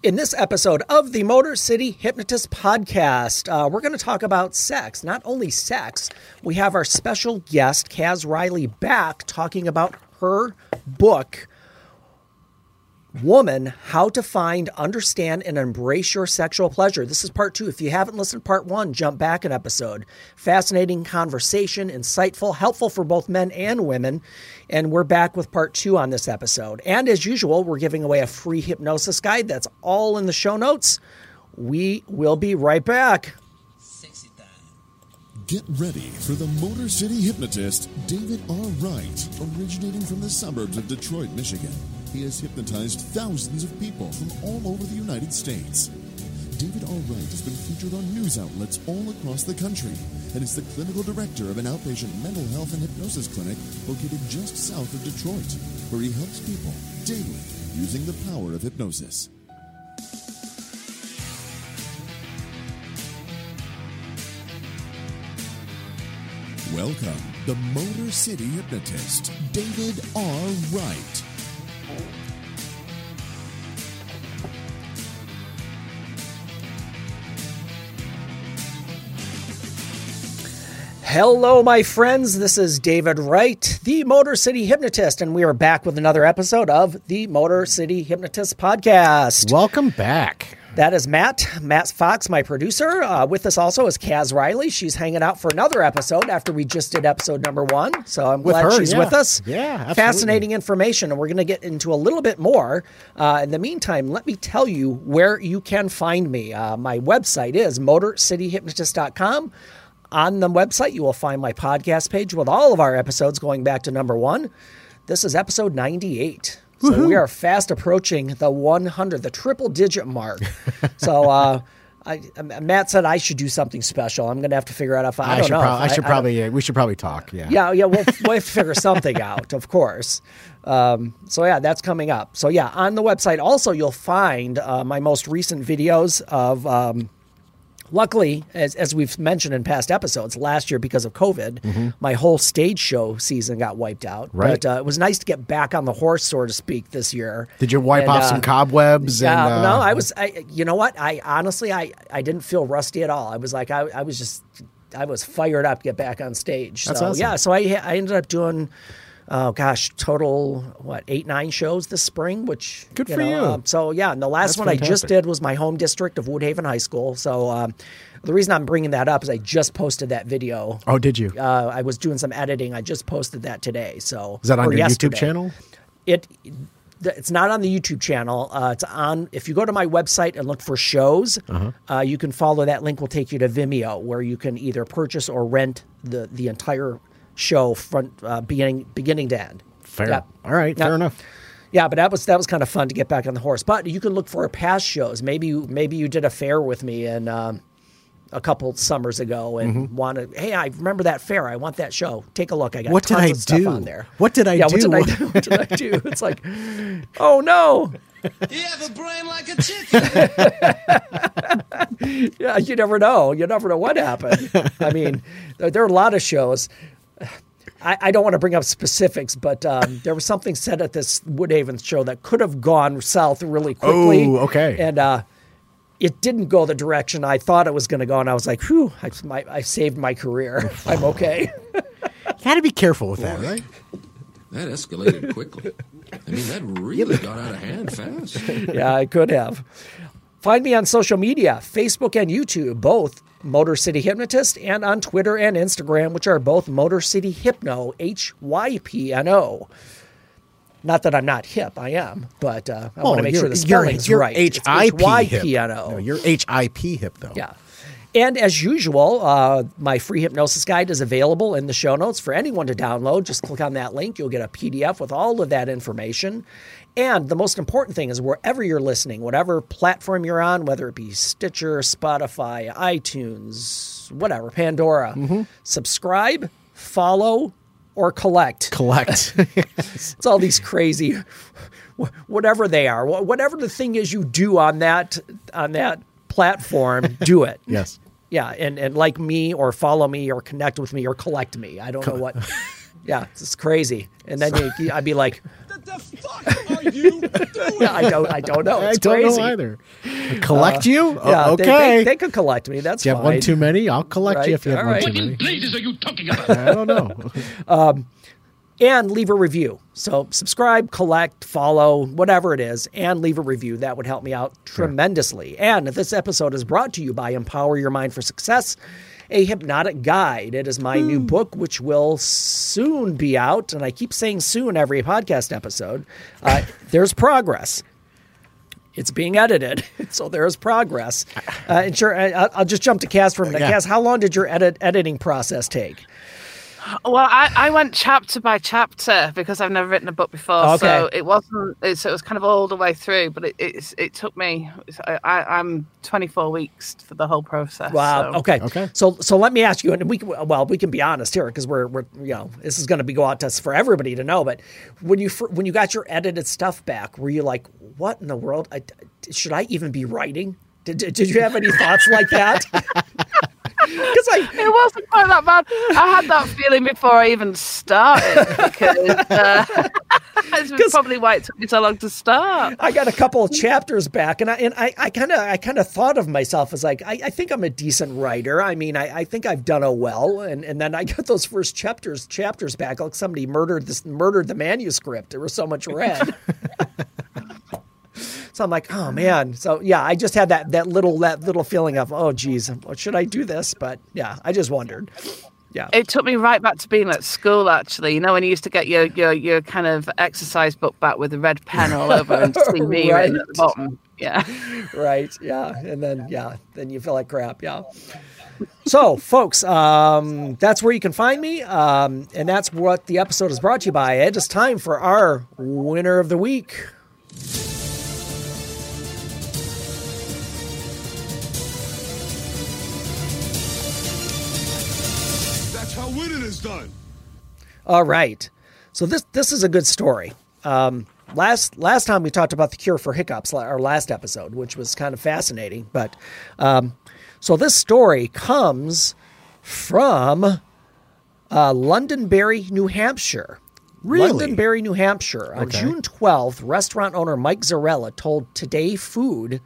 In this episode of the Motor City Hypnotist podcast, uh, we're going to talk about sex. Not only sex, we have our special guest, Kaz Riley, back talking about her book, Woman How to Find, Understand, and Embrace Your Sexual Pleasure. This is part two. If you haven't listened to part one, jump back an episode. Fascinating conversation, insightful, helpful for both men and women. And we're back with part two on this episode. And as usual, we're giving away a free hypnosis guide. That's all in the show notes. We will be right back. Get ready for the Motor City hypnotist, David R. Wright, originating from the suburbs of Detroit, Michigan. He has hypnotized thousands of people from all over the United States. David R. Wright has been featured on news outlets all across the country and is the clinical director of an outpatient mental health and hypnosis clinic located just south of Detroit, where he helps people daily using the power of hypnosis. Welcome, the Motor City hypnotist, David R. Wright. Hello, my friends. This is David Wright, the Motor City Hypnotist, and we are back with another episode of the Motor City Hypnotist podcast. Welcome back. That is Matt, Matt Fox, my producer. Uh, with us also is Kaz Riley. She's hanging out for another episode after we just did episode number one. So I'm With glad her, she's yeah. with us. Yeah, absolutely. Fascinating information, and we're going to get into a little bit more. Uh, in the meantime, let me tell you where you can find me. Uh, my website is motorcityhypnotist.com. On the website, you will find my podcast page with all of our episodes going back to number one. This is episode 98. So we are fast approaching the 100, the triple digit mark. so uh, I, Matt said I should do something special. I'm going to have to figure out if I, I, don't should, know. prob- if I should I- probably. uh, we should probably talk. Yeah. yeah, yeah, we'll, we'll have to figure something out, of course. Um, so yeah, that's coming up. So yeah, on the website also you'll find uh, my most recent videos of. Um, luckily, as as we've mentioned in past episodes, last year because of COVID, my whole stage show season got wiped out. Mm-hmm. Right. But uh, it was nice to get back on the horse, so to speak, this year. Did you wipe And, off uh, some cobwebs? yeah, and, uh, no, I was. I, you know what? I honestly, I, I didn't feel rusty at all. I was like, I, I was just, I was fired up to get back on stage. That's so awesome. yeah, so I, I ended up doing, oh gosh, total what eight nine shows this spring, which Good you for know, you. um, so yeah, and the last That's one I just did was my home district of Woodhaven High School. So um, the reason I'm bringing that up is I just posted that video. Oh, did you? Uh, I was doing some editing. I just posted that today. So Is that on your yesterday YouTube channel? it it's not on the YouTube channel. Uh, it's on. If you go to my website and look for shows, Uh-huh. uh you can follow that link. Will take you to Vimeo, where you can either purchase or rent the the entire show front uh, beginning beginning to end. Fair. Yep. All right. Yep. Fair enough. Yeah, but that was that was kind of fun to get back on the horse. But you can look for past shows. Maybe you, maybe you did a fair with me and. Um, a couple summers ago, and Mm-hmm. wanted. Hey, I remember that fair. I want that show. Take a look. I got What did I of stuff do? on there. What did I yeah, do? What did I do? What did I do? It's like, oh no. You have a brain like a chicken. Yeah, you never know. You never know what happened. I mean, there, there are a lot of shows. I, I don't want to bring up specifics, but um, there was something said at this Woodhaven show that could have gone south really quickly. Oh, okay. And uh, it didn't go the direction I thought it was going to go, and I was like, "Whew! I, my, I saved my career. I'm okay." You got to be careful with that, right? That escalated quickly. I mean, that really got out of hand fast. yeah, I could have. Find me on social media Facebook and YouTube, both Motor City Hypnotist, and on Twitter and Instagram, which are both Motor City Hypno, H Y P N O. Not that I'm not hip, I am, but uh, I want to make sure the spelling's you're right. It's HIP hip. H-Y-P-N-O. No, you're HIP hip though. Yeah. And as usual, uh, my free hypnosis guide is available in the show notes for anyone to download. Just click on that link. You'll get a PDF with all of that information. And the most important thing is wherever you're listening, whatever platform you're on, whether it be Stitcher, Spotify, iTunes, whatever, Pandora, mm-hmm. subscribe, follow, or collect. Collect. It's all these crazy, whatever they are, whatever the thing is you do on that on that platform, do it. yes. Yeah, and and like me or follow me or connect with me or collect me. I don't know what. Yeah, it's crazy. And then you, I'd be like, What the fuck Are you? Do it. I don't. I don't know. I don't crazy. know either. Uh, collect you? Oh, Yeah, okay. They, they, could collect me. That's Do you have one too many? I'll collect Right, you if you have all one right. too What in blazes are you talking about? I don't know. Um, and leave a review. So subscribe, collect, follow, whatever it is, and leave a review. That would help me out tremendously. And this episode is brought to you by Empower Your Mind for Success, a hypnotic guide. It is my new book, which will soon be out. And I keep saying soon every podcast episode. Uh, there's progress. It's being edited, so there is progress. Uh, and sure, I, I'll- I'll just jump to Kaz for a minute. Yeah. Kaz, how long did your edit editing process take? Well, I, I went chapter by chapter because I've never written a book before, Okay. so it wasn't. It, so it was kind of all the way through, but it it's, it took me. I, I, I'm 24 weeks for the whole process. Wow. so- Okay. Okay. So so let me ask you, and we can, well we can be honest here because we're we're you know this is going to be go out to us for everybody to know. But when you when you got your edited stuff back, were you like, what in the world? I, should I even be writing? Did, did, did you have any thoughts like that? I It wasn't quite that bad. I had that feeling before I even started because uh, it's probably why it took me so long to start. I got a couple of chapters back, and I and I I kind of I kind of thought of myself as like I, I think I'm a decent writer. I mean, I, I think I've done a well, and, and then I got those first chapters chapters back like somebody murdered this murdered the manuscript. There was so much red. So I'm like, oh man. So yeah, I just had that that little that little feeling of oh geez, what should I do this? But yeah, I just wondered. Yeah. It took me right back to being at school. Actually, you know, when you used to get your your, your kind of exercise book back with a red pen all over and see me Right. at the bottom. Yeah. right yeah and then yeah then you feel like crap yeah so folks um that's where you can find me um and that's what the episode is brought to you by it is time for our winner of the week is done. all right so this this is a good story um last last time we talked about the cure for hiccups our last episode which was kind of fascinating but um so this story comes from uh, Londonderry, New Hampshire. Really? Londonderry, New Hampshire. On Okay. June 12th, restaurant owner Mike Zarella told Today Food,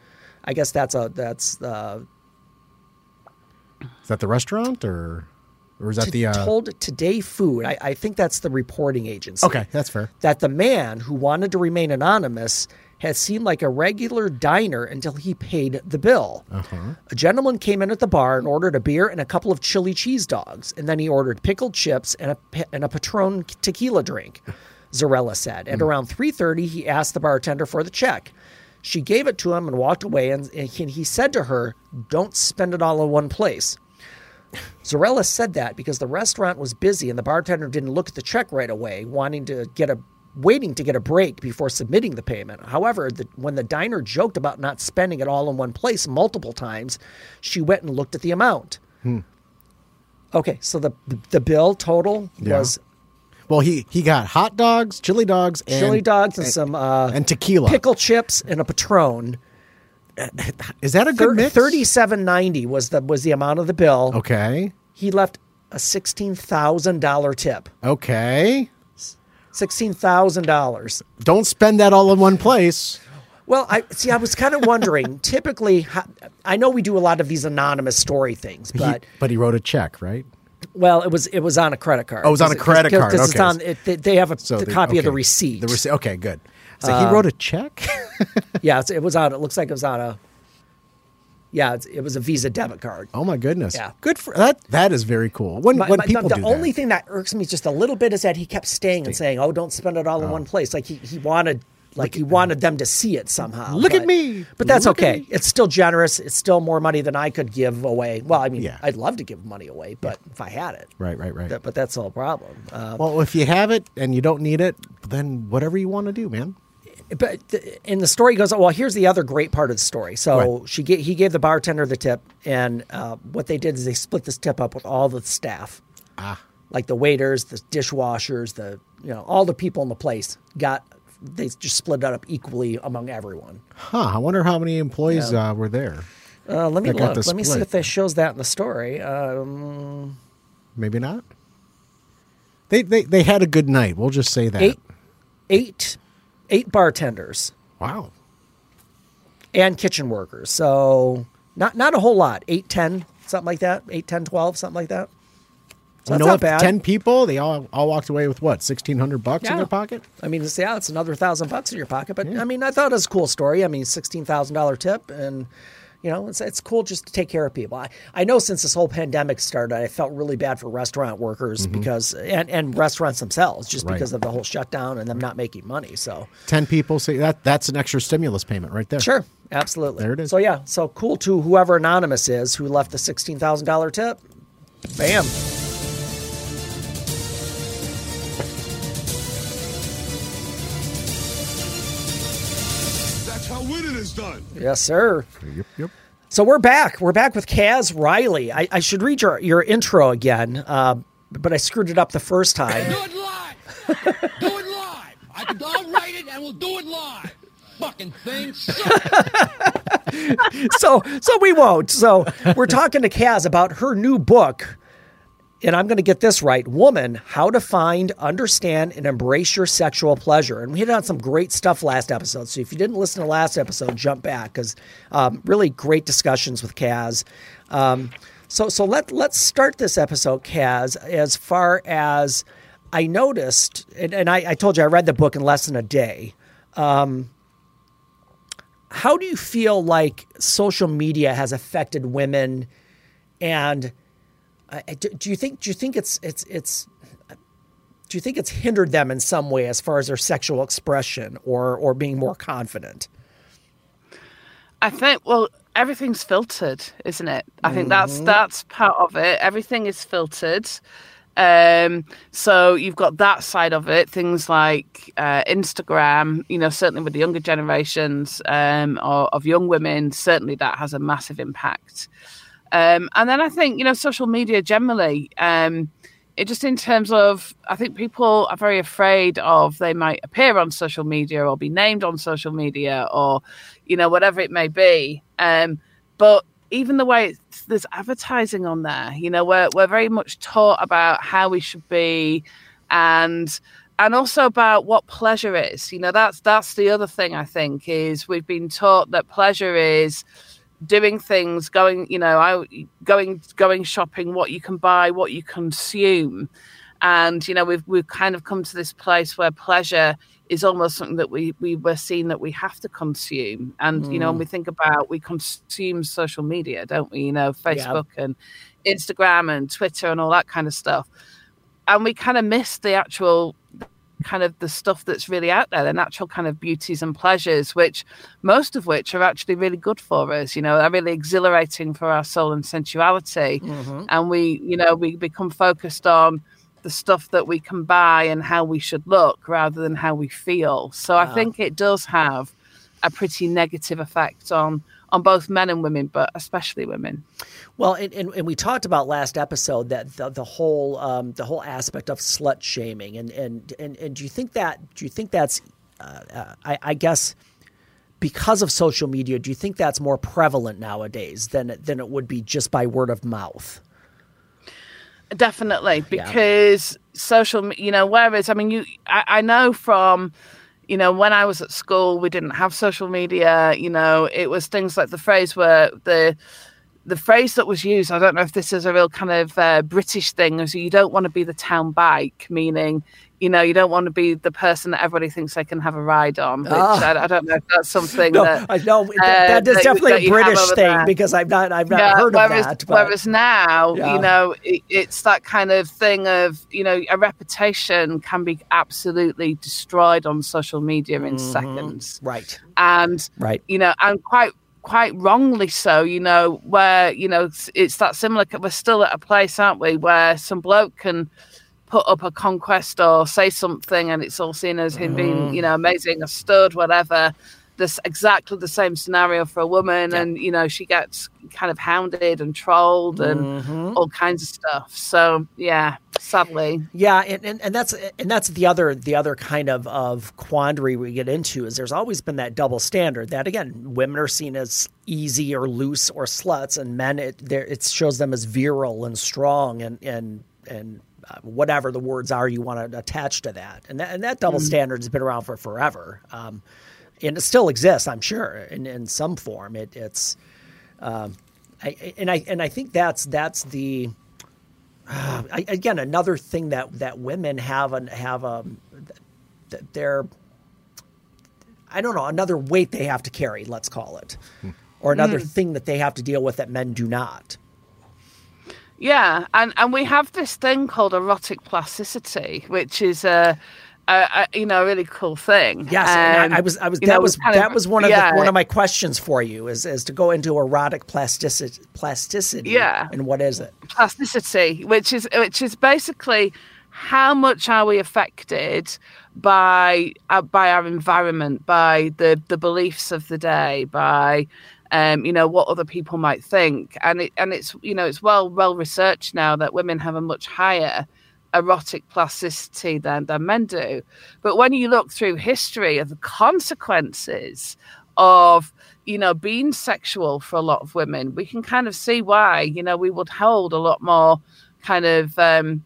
I guess that's a that's uh, Is that the restaurant or or is that the uh, told Today Food. I, I think that's the reporting agency. Okay, that's fair. That the man who wanted to remain anonymous had seemed like a regular diner until he paid the bill. A gentleman came in at the bar and ordered a beer and a couple of chili cheese dogs, and then he ordered pickled chips and a and a Patron tequila drink. Zarella said. At around 3:30, he asked the bartender for the check. She gave it to him and walked away, and, and he said to her, "Don't spend it all in one place." Zarella said that because the restaurant was busy and the bartender didn't look at the check right away, wanting to get a waiting to get a break before submitting the payment. However, the, when the diner joked about not spending it all in one place multiple times, she went and looked at the amount. Okay, so the the bill total Yeah. was Well, he he got hot dogs, chili dogs, and chili dogs and, some uh, and tequila. pickle chips and a Patron. Is that a good mix? Thirty-seven ninety was the was the amount of the bill. Okay. He left a sixteen thousand dollar tip. Okay. Sixteen thousand dollars. Don't spend that all in one place. Well, I see. I was kind of wondering. typically, I know we do a lot of these anonymous story things, He- but but he wrote a check, right? well, it was it was on a credit card. Oh, it was on a credit 'cause- card, 'cause it's okay. on. It, they- have a So the copy of the receipt. The receipt. Okay, good. So he uh, wrote a check. yeah, it's, it was on. It looks like it was on a. Yeah, it's, it was a Visa debit card. oh my goodness. Yeah. Good for that. That is very cool. When My- when my- people the, do the that. only thing that irks me just a little bit is that he kept staying and saying, "Oh, don't spend it all in one place." Like he, he wanted, like he wanted them to see it somehow. Look at me. But that's Look okay. It's still generous. It's still more money than I could give away. Well, I mean, Yeah. I'd love to give money away, but if I had it, Right, right, right. That- but that's the whole problem. Um, well, if you have it and you don't need it, then whatever you want to do, man. But th- and the story goes well here's the other great part of the story so Right. she ga- he gave the bartender the tip and uh, what they did is they split this tip up with all the staff ah. like the waiters the dishwashers the you know all the people in the place got they just split it up equally among everyone Huh. I wonder how many employees uh, were there. uh, let me look let me see if that shows that in the story um, Maybe not. They they they had a good night. We'll just say that. eight eight eight bartenders Wow. and kitchen workers. So not not a whole lot. Eight, ten, something like that. Eight, ten, twelve, something like that. So you know not bad. Ten people, they all all walked away with what? Sixteen hundred bucks in their pocket. I mean, it's, yeah, it's another thousand bucks in your pocket. But I mean, I thought it was a cool story. I mean, sixteen thousand dollar tip, and you know, it's it's cool just to take care of people. I, I know since this whole pandemic started, I felt really bad for restaurant workers mm-hmm. because and and restaurants themselves just Right. because of the whole shutdown and them not making money. So Ten people. See that that's an extra stimulus payment right there. sure, absolutely. There it is. So yeah, so cool to whoever anonymous is who left the sixteen thousand dollar tip. Bam. Is done. Yes, sir. Yep. Yep. So we're back. We're back with Kaz Riley. I, I should read your, your intro again, uh, but I screwed it up the first time. Do it live. do it live. I can, I'll write it and we'll do it live. Fucking thing sucks. so so we won't. So we're talking to Kaz about her new book, and I'm going to get this right: "Woman: How to Find, Understand, and Embrace Your Sexual Pleasure." And we hit on some great stuff last episode. So if you didn't listen to last episode, jump back because um, really great discussions with Kaz. Um, so so let let's start this episode, Kaz, as far as I noticed, and, and I, I told you I read the book in less than a day Um, how do you feel like social media has affected women and do, do you think do you think it's it's it's do you think it's hindered them in some way as far as their sexual expression or or being more confident I think well everything's filtered, isn't it? I think that's that's part of it. Everything is filtered. Um, so you've got that side of it, things like uh, Instagram. You know, certainly with the younger generations um, or, of young women, certainly that has a massive impact. Um, and then I think you know social media generally. Um, it just in terms of I think people are very afraid of they might appear on social media or be named on social media or you know whatever it may be. Um, but even the way there's advertising on there, you know, we're we're very much taught about how we should be, and and also about what pleasure is. You know, that's that's the other thing I think is we've been taught that pleasure is doing things going you know I, going going shopping what you can buy what you consume. And you know we've we've kind of come to this place where pleasure is almost something that we we were seeing that we have to consume. And you know when we mm. think about we consume social media don't we? You know facebook and instagram and twitter and all that kind of stuff. And we kind of miss the actual kind of the stuff that's really out there, the natural kind of beauties and pleasures, which most of which are actually really good for us. You know, are really exhilarating for our soul and sensuality. Mm-hmm. And we, you know, we become focused on the stuff that we can buy and how we should look rather than how we feel. So I ah. think it does have a pretty negative effect on on both men and women, but especially women. Well, and, and, and we talked about last episode that the, the whole um, the whole aspect of slut shaming, and, and and and do you think that do you think that's uh, uh, I, I guess because of social media, do you think that's more prevalent nowadays than than it would be just by word of mouth? Definitely, Yeah. because social, you know, whereas I mean, you, I, I know from, you know, when I was at school, we didn't have social media. You know, it was things like the phrase where the the phrase that was used. I don't know if this is a real kind of uh, British thing. Is you don't want to be the town bike, meaning. You know, you don't want to be the person that everybody thinks they can have a ride on. Which I, I don't know if that's something No, that I know that, uh, that is that- definitely that a British thing there. because I've not I've not Yeah, heard whereas, of that. But Whereas now, Yeah. you know, it, it's that kind of thing of, you know, a reputation can be absolutely destroyed on social media in seconds. right, And, right, you know, and quite quite wrongly so, you know, where, you know, it's, it's that similar, we're still at a place, aren't we, where some bloke can put up a conquest or say something and it's all seen as him being, you mm. know, amazing, a stud, whatever. This exactly the same scenario for a woman, and you know she gets kind of hounded and trolled and mm-hmm. all kinds of stuff. So yeah, sadly, Yeah, and, and, and that's and that's the other the other kind of, of quandary we get into is there's always been that double standard that again women are seen as easy or loose or sluts and men it there it shows them as virile and strong and and and whatever the words are you want to attach to that. And that, and that double standard has been around for forever. Um, and it still exists, I'm sure, in, in some form. It, it's, um, I, and I and I think that's that's the uh, I, again another thing that that women have an have a that they're I don't know another weight they have to carry. Let's call it, or another thing that they have to deal with that men do not. Yeah, and and we have this thing called erotic plasticity, which is a, a, a you know a really cool thing. Yes, and I, I was I was that know, was kind of- that was one of yeah, the, one of my questions for you is is to go into erotic plasticity plasticity. Yeah. and what is it? plasticity, which is which is basically how much are we affected by uh, by our environment, by the the beliefs of the day, by um, you know what other people might think, and it and it's you know it's well well researched now that women have a much higher erotic plasticity than than men do. But when you look through history of the consequences of you know being sexual for a lot of women, we can kind of see why you know we would hold a lot more kind of um,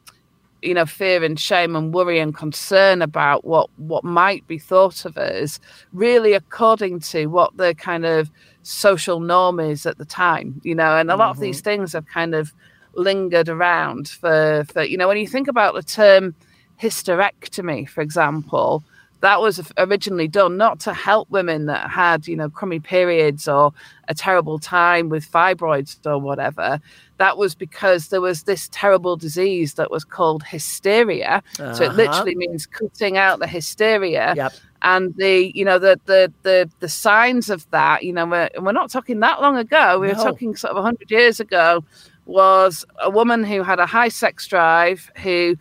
you know fear and shame and worry and concern about what what might be thought of us really according to what the kind of social norm is at the time you know and a lot of these things have kind of lingered around for for you know when you think about the term hysterectomy for example that was originally done not to help women that had you know crummy periods or a terrible time with fibroids or whatever that was because there was this terrible disease that was called hysteria so it Uh-huh. literally means cutting out the hysteria Yep. And the you know the the the, the signs of that you know we're, we're not talking that long ago. We were talking sort of 100 years ago was a woman who had a high sex drive who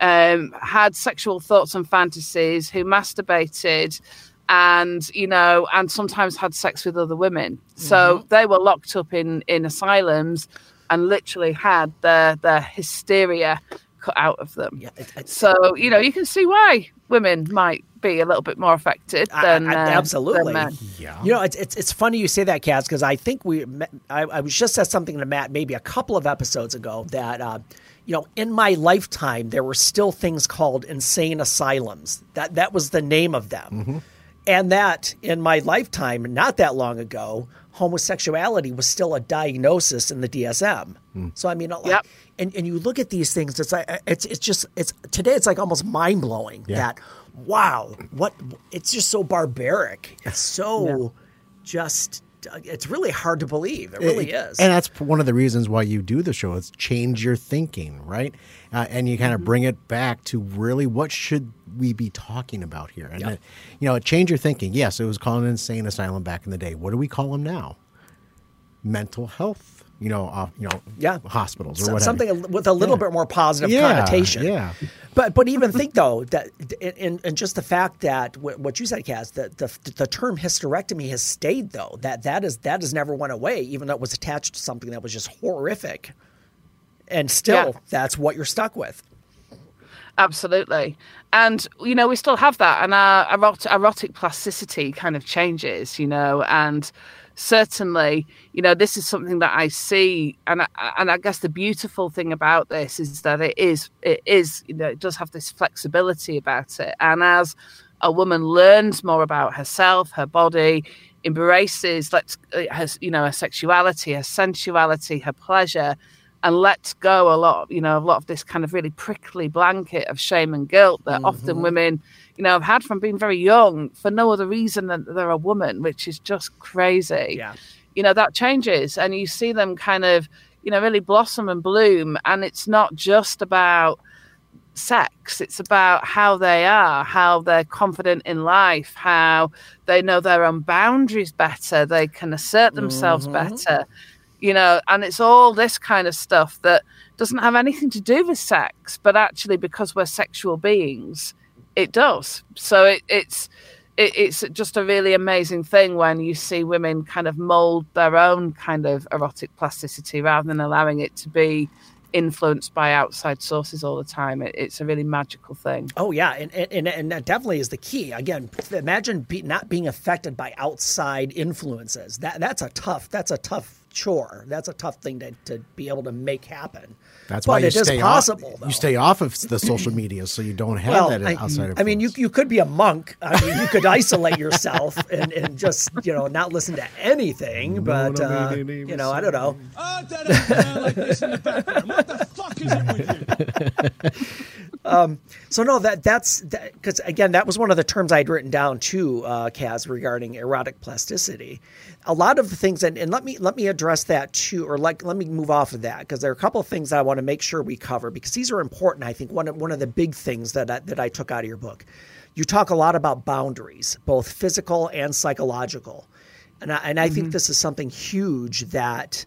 um, had sexual thoughts and fantasies who masturbated and you know and sometimes had sex with other women. So Mm-hmm. they were locked up in in asylums and literally had their their hysteria cut out of them Yeah, it- it- so you know you can see why women might be a little bit more affected than I- uh, absolutely. than men. Yeah. You know, it's it's, it's funny you say that, Kaz, because I think we I, I was just said something to Matt maybe a couple of episodes ago that uh, you know in my lifetime there were still things called insane asylums. That that was the name of them, and that in my lifetime, not that long ago, homosexuality was still a diagnosis in the DSM. So I mean, a lot- Yep. and and you look at these things, it's like it's it's just it's today it's like almost mind blowing Yeah. that wow, what it's just so barbaric. It's so just it's really hard to believe. It really It- is. And that's one of the reasons why you do the show is change your thinking, right? Uh, and you kind of bring it back to really what should we be talking about here? And, Yep. it- you know, change your thinking. Yes, it was called an insane asylum back in the day. What do we call them now? Mental health, you know, uh, you know, Yeah. hospitals or So- whatever. something with a little Yeah. bit more positive Yeah, connotation. yeah. But but even think though that and, and just the fact that what you said, Kaz, that the the term hysterectomy has stayed though that that is that has never went away, even though it was attached to something that was just horrific, and still Yeah. that's what you're stuck with. Absolutely. And, you know, we still have that. And our erot- erotic plasticity kind of changes, you know, and certainly, you know, this is something that I see. And I, and I guess the beautiful thing about this is that it is, it is, you know, it does have this flexibility about it. And as a woman learns more about herself, her body, embraces, let's, uh, has, you know, her sexuality, her sensuality, her pleasure, and lets go a lot, you know, a lot of this kind of really prickly blanket of shame and guilt that often women, you know, I've had from being very young for no other reason than they're a woman, which is just crazy. Yeah. You know, that changes and you see them kind of, you know, really blossom and bloom. And it's not just about sex, it's about how they are, how they're confident in life, how they know their own boundaries better, they can assert themselves mm-hmm. better you know, and it's all this kind of stuff that doesn't have anything to do with sex, but actually because we're sexual beings, it does. So it, it's it, it's just a really amazing thing when you see women kind of mold their own kind of erotic plasticity rather than allowing it to be influenced by outside sources all the time. It, it's a really magical thing. Oh yeah, and, and and that definitely is the key. Again, imagine be, not being affected by outside influences. That that's a tough that's a tough chore. That's a tough thing to, to be able to make happen. That's but why you it is stay possible. off. You stay off of the social media, so you don't have well, that I, outside of. I mean, you you could be a monk. I mean, you could isolate yourself and, and just you know not listen to anything. But uh, you know, I don't know. That man like this in the background. What the fuck is it with you? So no, that that's because again, that was one of the terms I'd written down too, uh, Kaz, regarding erotic plasticity. A lot of the things, and, and let me let me address that too, or like let me move off of that because there are a couple of things that I want to make sure we cover because these are important. I think one of one of the big things that I, that I took out of your book, you talk a lot about boundaries, both physical and psychological, and I, and I think this is something huge that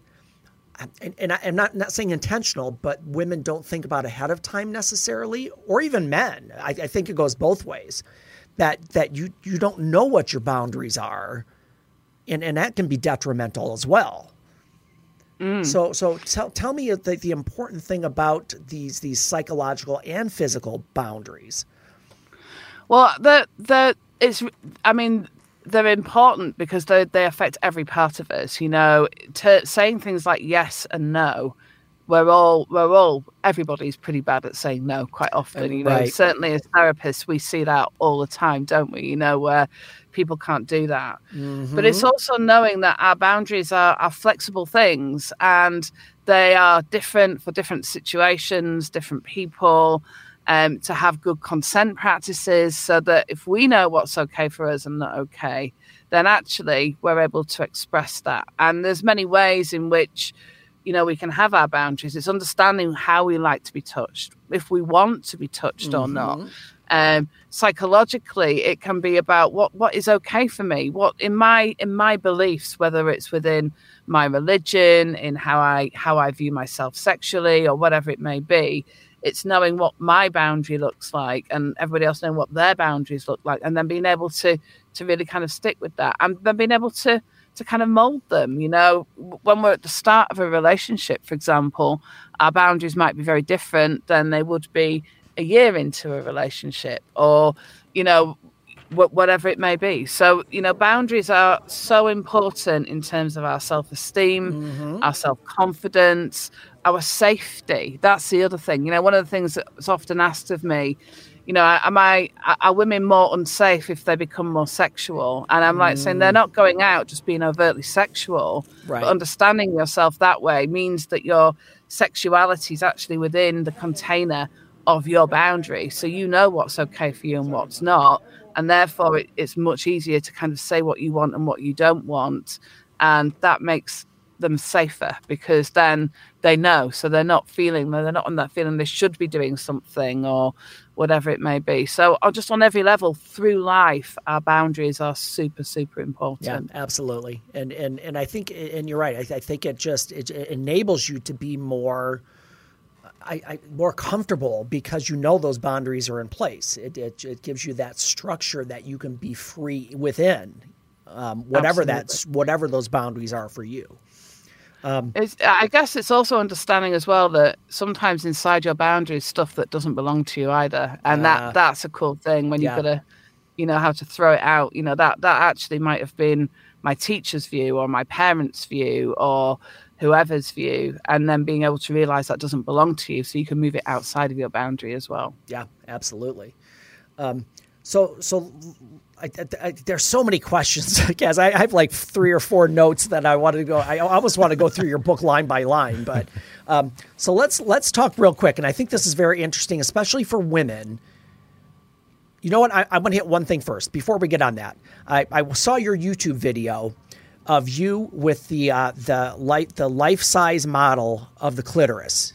and, and I, I'm not not saying intentional, but women don't think about ahead of time necessarily, or even men. I, I think it goes both ways. That that you you don't know what your boundaries are, and and that can be detrimental as well. Mm. So so tell tell me the, the important thing about these these psychological and physical boundaries. Well, the the it's I mean they're important because they they affect every part of us. You know, to, saying things like yes and no. We're all we're all everybody's pretty bad at saying no quite often. Um, you know, Right. certainly as therapists we see that all the time, don't we? You know, where people can't do that. But it's mm-hmm. also knowing that our boundaries are, are flexible things and they are different for different situations, different people um, to have good consent practices so that if we know what's okay for us and not okay, then actually we're able to express that. And there's many ways in which, you know, we can have our boundaries. It's understanding how we like to be touched, if we want to be touched or not. Um, psychologically, it can be about what what is okay for me, what in my in my beliefs, whether it's within my religion, in how I how I view myself sexually, or whatever it may be it's knowing what my boundary looks like and everybody else knowing what their boundaries look like and then being able to to really kind of stick with that and then being able to to kind of mold them you know when we're at the start of a relationship for example our boundaries might be very different than they would be a year into a relationship or you know whatever it may be. So, you know, boundaries are so important in terms of our self esteem, mm-hmm. our self confidence, our safety. That's the other thing. You know, one of the things that's often asked of me, you know, am I, are women more unsafe if they become more sexual? And I'm like saying they're mm. not going out just being overtly sexual, Right. but understanding yourself that way means that your sexuality is actually within the container of your boundary. So you know what's okay for you and what's not. And therefore, it, it's much easier to kind of say what you want and what you don't want. And that makes them safer because then they know. So they're not feeling, they're not on that feeling they should be doing something or whatever it may be. So, just on every level through life, our boundaries are super, super important. Yeah, absolutely. And and and I think, and you're right. I, I think it just it, it enables you to be more, I, I more comfortable because you know those boundaries are in place. It it, it gives you that structure that you can be free within, um, whatever that's whatever those boundaries are for you. It's, I guess it's also understanding as well that sometimes inside your boundaries, stuff that doesn't belong to you either, and that that's a cool thing when yeah. you've got to, you know, how to throw it out. You know that that actually might have been my teacher's view or my parents' view or whoever's view, and then being able to realize that doesn't belong to you, so you can move it outside of your boundary as well. Yeah, absolutely. Um, so, so I, I, there's so many questions, Kaz. I, I have like three or four notes that I wanted to go. I almost want to go through your book line by line, but um, so let's let's talk real quick. And I think this is very interesting, especially for women. You know what? I, I want to hit one thing first before we get on that. I, I saw your YouTube video of you with the uh, the light the life size model of the clitoris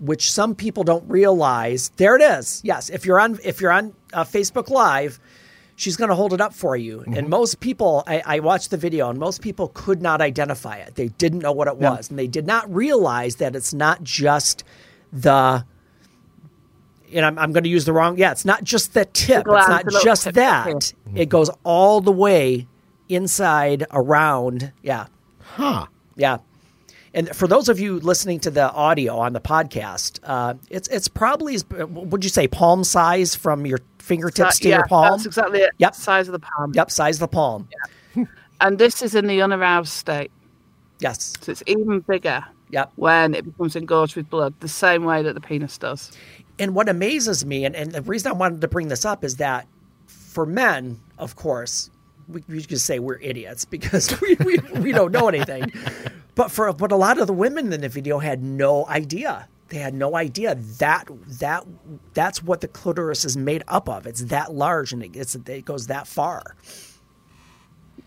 which some people don't realize. There it is. Yes, if you're on if you're on uh, Facebook Live, she's going to hold it up for you. And most people, I, I watched the video, and most people could not identify it. They didn't know what it was, and they did not realize that it's not just the. And I'm, I'm going to use the wrong. Yeah, it's not just the tip. it's not the little just tip, that. It goes all the way inside, around. Yeah. Huh. Yeah. And for those of you listening to the audio on the podcast, uh, it's it's probably would you say palm size from your fingertips to yeah, your palm? that's exactly it. Yep. Size of the palm. Yep, size of the palm. And this is in the unaroused state. Yes. So it's even bigger Yep. when it becomes engorged with blood, the same way that the penis does. And what amazes me, and, and the reason I wanted to bring this up is that for men, of course, we, we could say we're idiots because we, we, we don't know anything. But for but a lot of the women in the video had no idea. They had no idea that that that's what the clitoris is made up of. It's that large and it, it's, it goes that far.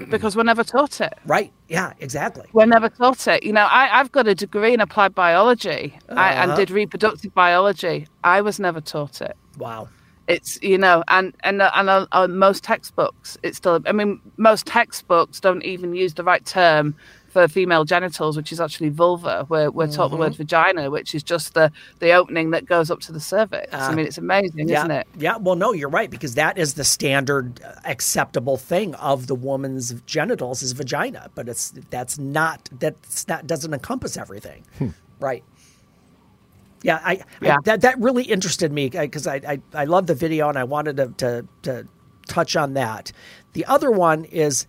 Because we're never taught it. Right? Yeah, exactly. We're never taught it. You know, I, I've got a degree in applied biology I, and Uh-huh. did reproductive biology. I was never taught it. Wow. It's you know, and and uh, and on, on most textbooks, it's still. I mean, most textbooks don't even use the right term for female genitals, which is actually vulva. We're we're taught the word Mm-hmm. vagina, which is just the the opening that goes up to the cervix. I mean, it's amazing, yeah, isn't it? Yeah, well, no, you're right because that is the standard uh, acceptable thing of the woman's genitals is vagina, but it's that's not that's not doesn't encompass everything, right? Yeah, I, Yeah. I that that really interested me because I, I I love the video and I wanted to, to to touch on that. The other one is,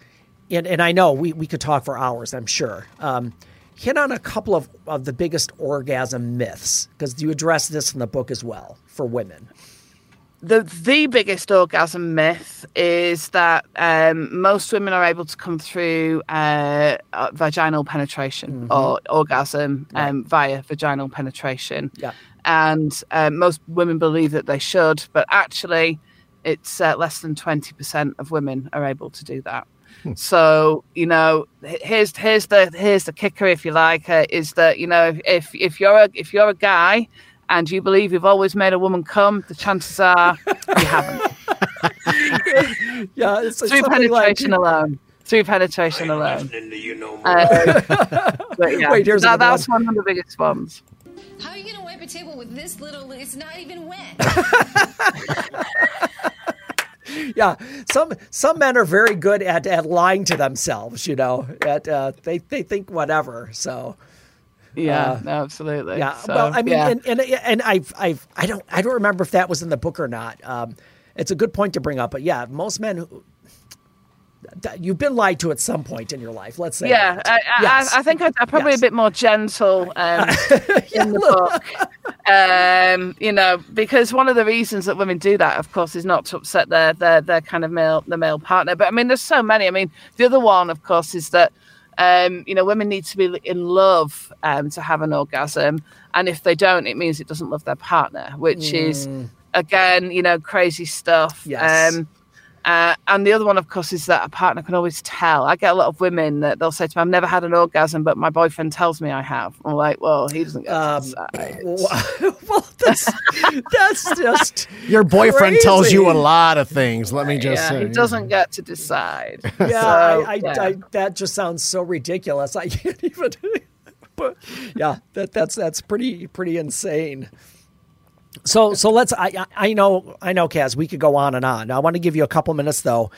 and and I know we we could talk for hours. I'm sure. Um, hit on a couple of, of the biggest orgasm myths because you address this in the book as well for women. the the biggest orgasm myth is that um, most women are able to come through uh, uh, vaginal penetration or orgasm um, via vaginal penetration. Yeah. And um, most women believe that they should, but actually, it's uh, less than twenty percent of women are able to do that. So you know, here's here's the here's the kicker, if you like, uh, is that you know if if you're a if you're a guy and you believe you've always made a woman come, the chances are you haven't. Yeah, it's, it's Through something like- penetration alone. Through penetration alone. Uh, but yeah, Wait, here's that, another that's one of the biggest ones. How are you gonna wipe a table with this little? It's not even wet. yeah, some some men are very good at, at lying to themselves. You know, at uh, they they think whatever. So Yeah, Uh, absolutely. yeah. So, well, I mean, yeah. and and and I've I've I don't I don't remember if that was in the book or not. Um, it's a good point to bring up, but yeah, most men. Who, You've been lied to at some point in your life. Let's say. Yeah. I, I, Yes. I think I, I'm probably Yes. a bit more gentle um, in the book. Um, you know, because one of the reasons that women do that, of course, is not to upset their their their kind of male the male partner. But I mean, there's so many. I mean, the other one, of course, is that um, you know women need to be in love um, to have an orgasm, and if they don't, it means it doesn't love their partner, which is again, you know, crazy stuff. Yes. Uh, and the other one, of course, is that a partner can always tell. I get a lot of women that they'll say to me, "I've never had an orgasm, but my boyfriend tells me I have." I'm like, "Well, he doesn't get Um, to decide." well, that's that's just Your boyfriend tells you a lot of things. Let me just Yeah, say. he doesn't get to decide. yeah, So, I, I, yeah. I, that just sounds so ridiculous. I can't even. but yeah, that that's that's pretty pretty insane. So so let's. I I- know I know, Kaz. We could go on and on. I want to give you a couple minutes though.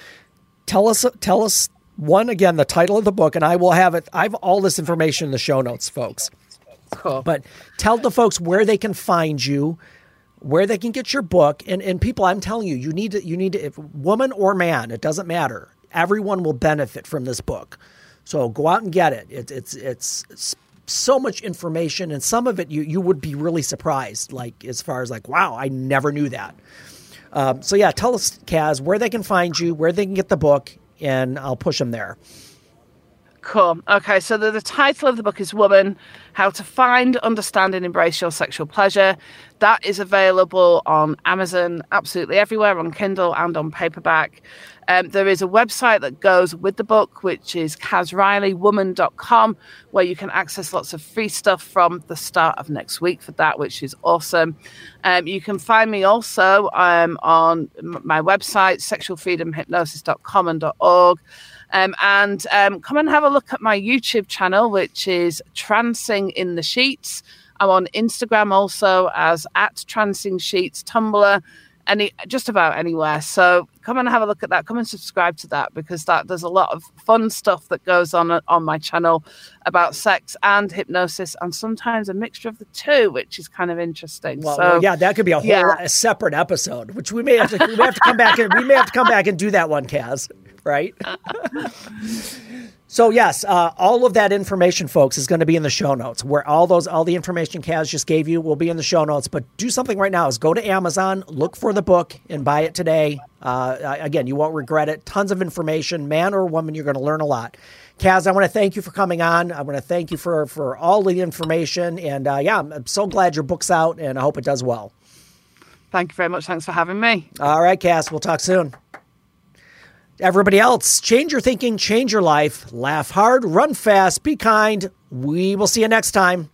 Tell us tell us one again the title of the book, and I will have it. I have all this information in the show notes, folks. Cool. But tell the folks where they can find you, where they can get your book, and and people, I'm telling you, you need to you need to, if woman or man, it doesn't matter. Everyone will benefit from this book. So go out and get it. it it's it's it's so much information, and some of it you you would be really surprised. Like as far as like, wow, I never knew that. Um, so yeah, tell us, Kaz, where they can find you, where they can get the book, and I'll push them there. Cool. Okay, so the, the title of the book is Woman How to Find, Understand, and Embrace Your Sexual Pleasure. That is available on Amazon, absolutely everywhere, on Kindle and on paperback. Um, there is a website that goes with the book, which is kazrileywoman.com, where you can access lots of free stuff from the start of next week for that, which is awesome. Um, you can find me also um, on my website, sexualfreedomhypnosis.com and .org. Um, and um, come and have a look at my YouTube channel, which is Trancing in the Sheets. I'm on Instagram also as at Trancing Sheets, Tumblr, any just about anywhere. So come and have a look at that. Come and subscribe to that because that there's a lot of fun stuff that goes on on my channel about sex and hypnosis, and sometimes a mixture of the two, which is kind of interesting. Well, so well, yeah, that could be a whole yeah. a separate episode, which we may have to we may have to come back and we may have to come back and do that one, Kaz. Right? so yes, uh, all of that information, folks, is going to be in the show notes. Where all those, all the information Kaz just gave you will be in the show notes. But do something right now: is go to Amazon, look for the book, and buy it today. Uh, again, you won't regret it. Tons of information, man or woman, you're going to learn a lot. Kaz, I want to thank you for coming on. I want to thank you for for all the information, and uh, yeah, I'm, so glad your book's out, and I hope it does well. Thank you very much. Thanks for having me. All right, Kaz, we'll talk soon. Everybody else, change your thinking, change your life, laugh hard, run fast, be kind. We will see you next time.